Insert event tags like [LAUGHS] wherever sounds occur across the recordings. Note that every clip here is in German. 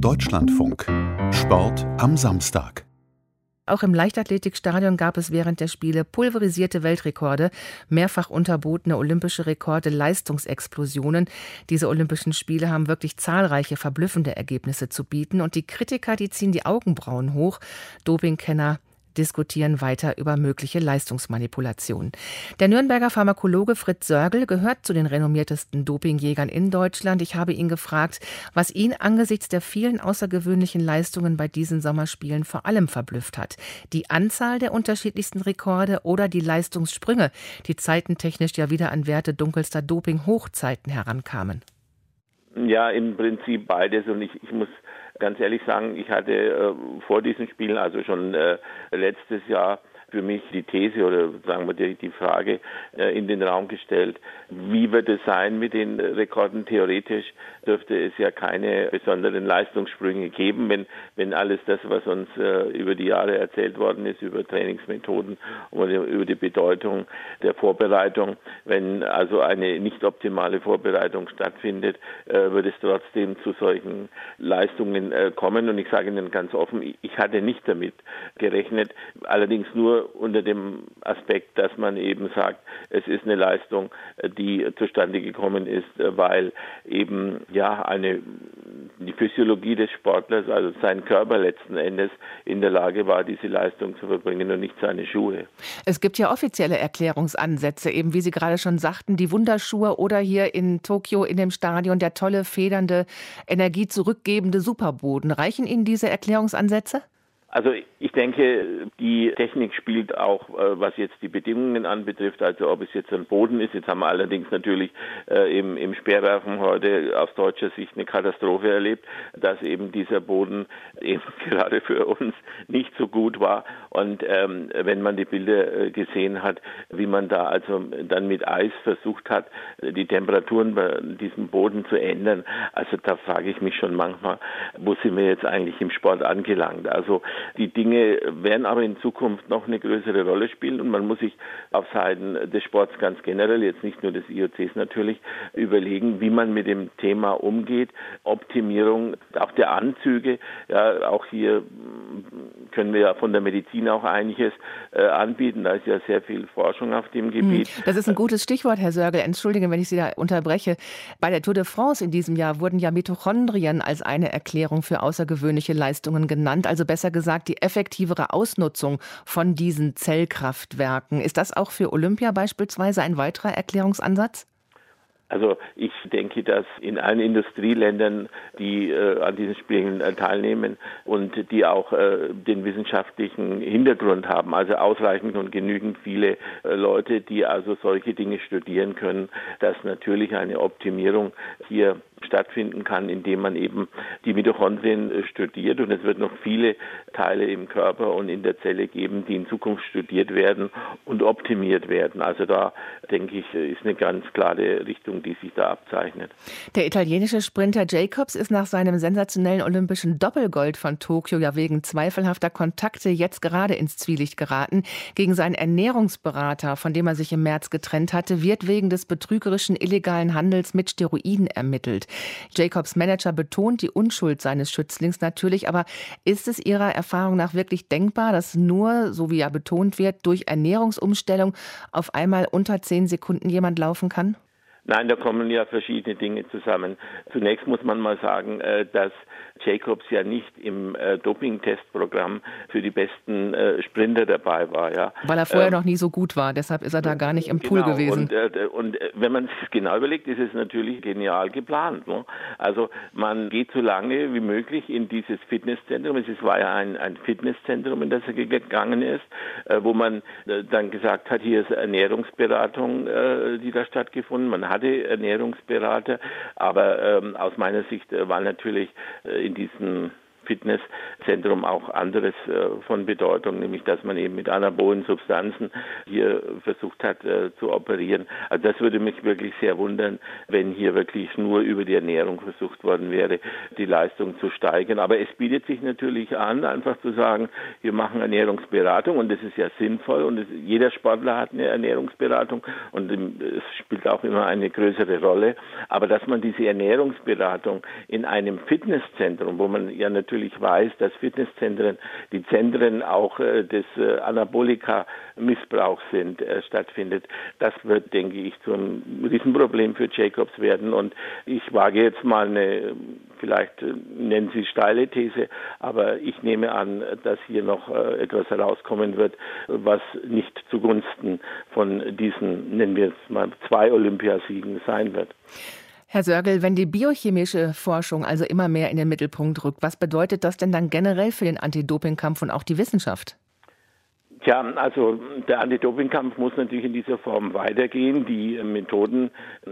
Deutschlandfunk. Sport am Samstag. Auch im Leichtathletikstadion gab es während der Spiele pulverisierte Weltrekorde, mehrfach unterbotene olympische Rekorde, Leistungsexplosionen. Diese Olympischen Spiele haben wirklich zahlreiche verblüffende Ergebnisse zu bieten und die Kritiker, die ziehen die Augenbrauen hoch. Dopingkenner diskutieren weiter über mögliche Leistungsmanipulationen. Der Nürnberger Pharmakologe Fritz Sörgel gehört zu den renommiertesten Dopingjägern in Deutschland. Ich habe ihn gefragt, was ihn angesichts der vielen außergewöhnlichen Leistungen bei diesen Sommerspielen vor allem verblüfft hat. Die Anzahl der unterschiedlichsten Rekorde oder die Leistungssprünge, die zeitentechnisch ja wieder an Werte dunkelster Doping-Hochzeiten herankamen. Ja, im Prinzip beides. Und ich, ich muss ganz ehrlich sagen, ich hatte äh, vor diesen Spielen, also schon äh, letztes Jahr, für mich die These oder sagen wir die, Frage äh, in den Raum gestellt, wie wird es sein mit den Rekorden? Theoretisch dürfte es ja keine besonderen Leistungssprünge geben, wenn, wenn alles das, was uns äh, über die Jahre erzählt worden ist, über Trainingsmethoden und über die Bedeutung der Vorbereitung, wenn also eine nicht optimale Vorbereitung stattfindet, äh, wird es trotzdem zu solchen Leistungen kommen. Und ich sage Ihnen ganz offen, ich hatte nicht damit gerechnet, allerdings nur unter dem Aspekt, dass man eben sagt, es ist eine Leistung, die zustande gekommen ist, weil eben ja eine die Physiologie des Sportlers, also sein Körper letzten Endes in der Lage war, diese Leistung zu verbringen und nicht seine Schuhe. Es gibt ja offizielle Erklärungsansätze, eben wie Sie gerade schon sagten, die Wunderschuhe oder hier in Tokio in dem Stadion der tolle, federnde, energiezurückgebende Superboden. Reichen Ihnen diese Erklärungsansätze? Also ich denke, die Technik spielt auch, äh, was jetzt die Bedingungen anbetrifft, also ob es jetzt ein Boden ist. Jetzt haben wir allerdings natürlich äh, im, im Speerwerfen heute aus deutscher Sicht eine Katastrophe erlebt, dass eben dieser Boden [LAUGHS] eben gerade für uns nicht so gut war. Und ähm, wenn man die Bilder äh, gesehen hat, wie man da also dann mit Eis versucht hat, die Temperaturen bei diesem Boden zu ändern, also da frage ich mich schon manchmal, wo sind wir jetzt eigentlich im Sport angelangt? Also die Dinge werden aber in Zukunft noch eine größere Rolle spielen und man muss sich auf Seiten des Sports ganz generell, jetzt nicht nur des IOCs natürlich, überlegen, wie man mit dem Thema umgeht. Optimierung auch der Anzüge, ja, auch hier können wir ja von der Medizin auch einiges äh, anbieten. Da ist ja sehr viel Forschung auf dem Gebiet. Hm, das ist ein gutes Stichwort, Herr Sörgel. Entschuldigen, wenn ich Sie da unterbreche. Bei der Tour de France in diesem Jahr wurden ja Mitochondrien als eine Erklärung für außergewöhnliche Leistungen genannt. Also besser gesagt die effektivere Ausnutzung von diesen Zellkraftwerken. Ist das auch für Olympia beispielsweise ein weiterer Erklärungsansatz? Also ich denke, dass in allen Industrieländern, die äh, an diesen Spielen äh, teilnehmen und die auch äh, den wissenschaftlichen Hintergrund haben, also ausreichend und genügend viele äh, Leute, die also solche Dinge studieren können, dass natürlich eine Optimierung hier stattfinden kann, indem man eben die Mitochondrien äh, studiert. Und es wird noch viele Teile im Körper und in der Zelle geben, die in Zukunft studiert werden und optimiert werden. Also da denke ich, ist eine ganz klare Richtung, die sich da abzeichnet. Der italienische Sprinter Jacobs ist nach seinem sensationellen olympischen Doppelgold von Tokio ja wegen zweifelhafter Kontakte jetzt gerade ins Zwielicht geraten. Gegen seinen Ernährungsberater, von dem er sich im März getrennt hatte, wird wegen des betrügerischen illegalen Handels mit Steroiden ermittelt. Jacobs Manager betont die Unschuld seines Schützlings natürlich, aber ist es Ihrer Erfahrung nach wirklich denkbar, dass nur, so wie ja betont wird, durch Ernährungsumstellung auf einmal unter zehn Sekunden jemand laufen kann? Nein, da kommen ja verschiedene Dinge zusammen. Zunächst muss man mal sagen, äh, dass Jacobs ja nicht im äh, Doping-Testprogramm für die besten äh, Sprinter dabei war. Ja. Weil er vorher ähm, noch nie so gut war, deshalb ist er da gar nicht im Pool genau, gewesen. Und, äh, und äh, wenn man es genau überlegt, ist es natürlich genial geplant. Ne? Also man geht so lange wie möglich in dieses Fitnesszentrum. Es war ja ein, ein Fitnesszentrum, in das er gegangen ist, äh, wo man äh, dann gesagt hat, hier ist Ernährungsberatung, die da stattgefunden. Man hatte Ernährungsberater, aber ähm, aus meiner Sicht war natürlich in diesen Fitnesszentrum auch anderes äh, von Bedeutung, nämlich dass man eben mit anabolen Substanzen hier versucht hat äh, zu operieren. Also das würde mich wirklich sehr wundern, wenn hier wirklich nur über die Ernährung versucht worden wäre, die Leistung zu steigern. Aber es bietet sich natürlich an, einfach zu sagen, wir machen Ernährungsberatung und das ist ja sinnvoll und es, jeder Sportler hat eine Ernährungsberatung und es spielt auch immer eine größere Rolle. Aber dass man diese Ernährungsberatung in einem Fitnesszentrum, wo man ja natürlich weiß, dass Fitnesszentren die Zentren auch äh, des äh, Anabolika-Missbrauchs sind, äh, stattfindet, das wird, denke ich, zu einem Riesenproblem für Jacobs werden. Und ich wage jetzt mal eine, vielleicht nennen Sie steile These, aber ich nehme an, dass hier noch etwas herauskommen wird, was nicht zugunsten von diesen, nennen wir es mal, zwei Olympiasiegen sein wird. Herr Sörgel, wenn die biochemische Forschung also immer mehr in den Mittelpunkt rückt, was bedeutet das denn dann generell für den Anti-Doping-Kampf und auch die Wissenschaft? Tja, also der Anti-Doping-Kampf muss natürlich in dieser Form weitergehen. Die Methoden,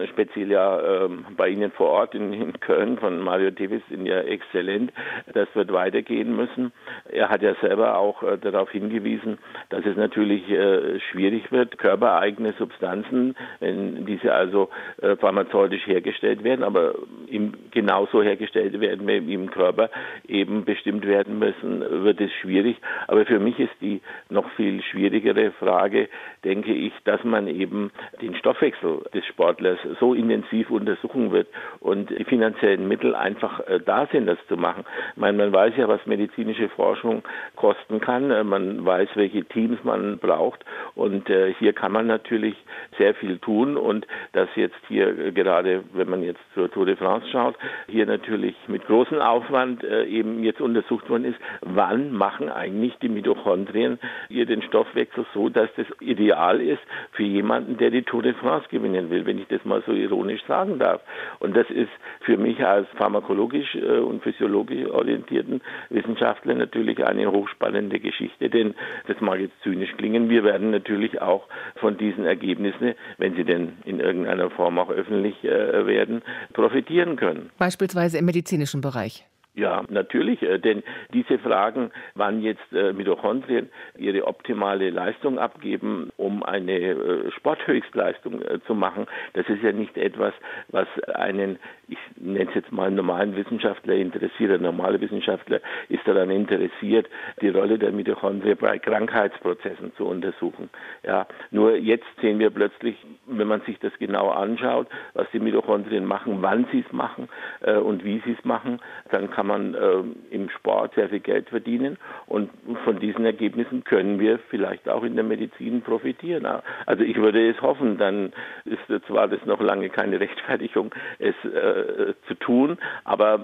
speziell ja äh, bei Ihnen vor Ort in, in, Köln von Mario Davis, sind ja exzellent. Das wird weitergehen müssen. Er hat ja selber auch äh, darauf hingewiesen, dass es natürlich äh, schwierig wird, körpereigene Substanzen, wenn diese also äh, pharmazeutisch hergestellt werden, aber im, genauso hergestellt werden wie im Körper eben bestimmt werden müssen, wird es schwierig. Aber für mich ist die noch viel viel schwierigere Frage, denke ich, dass man eben den Stoffwechsel des Sportlers so intensiv untersuchen wird und die finanziellen Mittel einfach äh, da sind, das zu machen. Ich meine, man weiß ja, was medizinische Forschung kosten kann. Äh, man weiß, welche Teams man braucht und äh, hier kann man natürlich sehr viel tun und das jetzt hier gerade, wenn man jetzt zur Tour de France schaut, hier natürlich mit großem Aufwand eben jetzt untersucht worden ist, wann machen eigentlich die Mitochondrien ihr den Stoffwechsel so, dass das ideal ist für jemanden, der die Tour de France gewinnen will, wenn ich das mal so ironisch sagen darf. Und das ist für mich als pharmakologisch äh, und physiologisch orientierten Wissenschaftler natürlich eine hochspannende Geschichte, denn das mag jetzt zynisch klingen, wir werden natürlich auch von diesen Ergebnissen, wenn sie denn in irgendeiner Form auch öffentlich äh, werden, profitieren können. Beispielsweise im medizinischen Bereich. Ja, natürlich, äh, denn diese Fragen, wann jetzt äh, Mitochondrien ihre optimale Leistung abgeben, um eine äh, Sporthöchstleistung zu machen, das ist ja nicht etwas, was einen, ich nenne es jetzt mal normalen Wissenschaftler interessiert. Ein normaler Wissenschaftler ist daran interessiert, die Rolle der Mitochondrien bei Krankheitsprozessen zu untersuchen. Ja, nur jetzt sehen wir plötzlich, wenn man sich das genau anschaut, was die Mitochondrien machen, wann sie es machen und wie sie es machen, dann kann kann man äh, im Sport sehr viel Geld verdienen und von diesen Ergebnissen können wir vielleicht auch in der Medizin profitieren. Also ich würde es hoffen, dann ist zwar das noch lange keine [LAUGHS] Rechtfertigung, es äh, zu tun, aber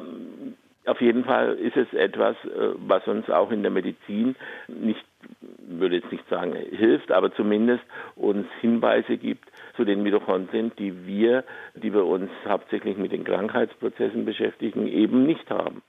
auf jeden Fall ist es etwas, äh, was uns auch in der Medizin nicht, würde jetzt nicht sagen hilft, aber zumindest uns Hinweise gibt zu den Mitochondrien, die wir, die wir uns hauptsächlich mit den Krankheitsprozessen beschäftigen, eben nicht haben.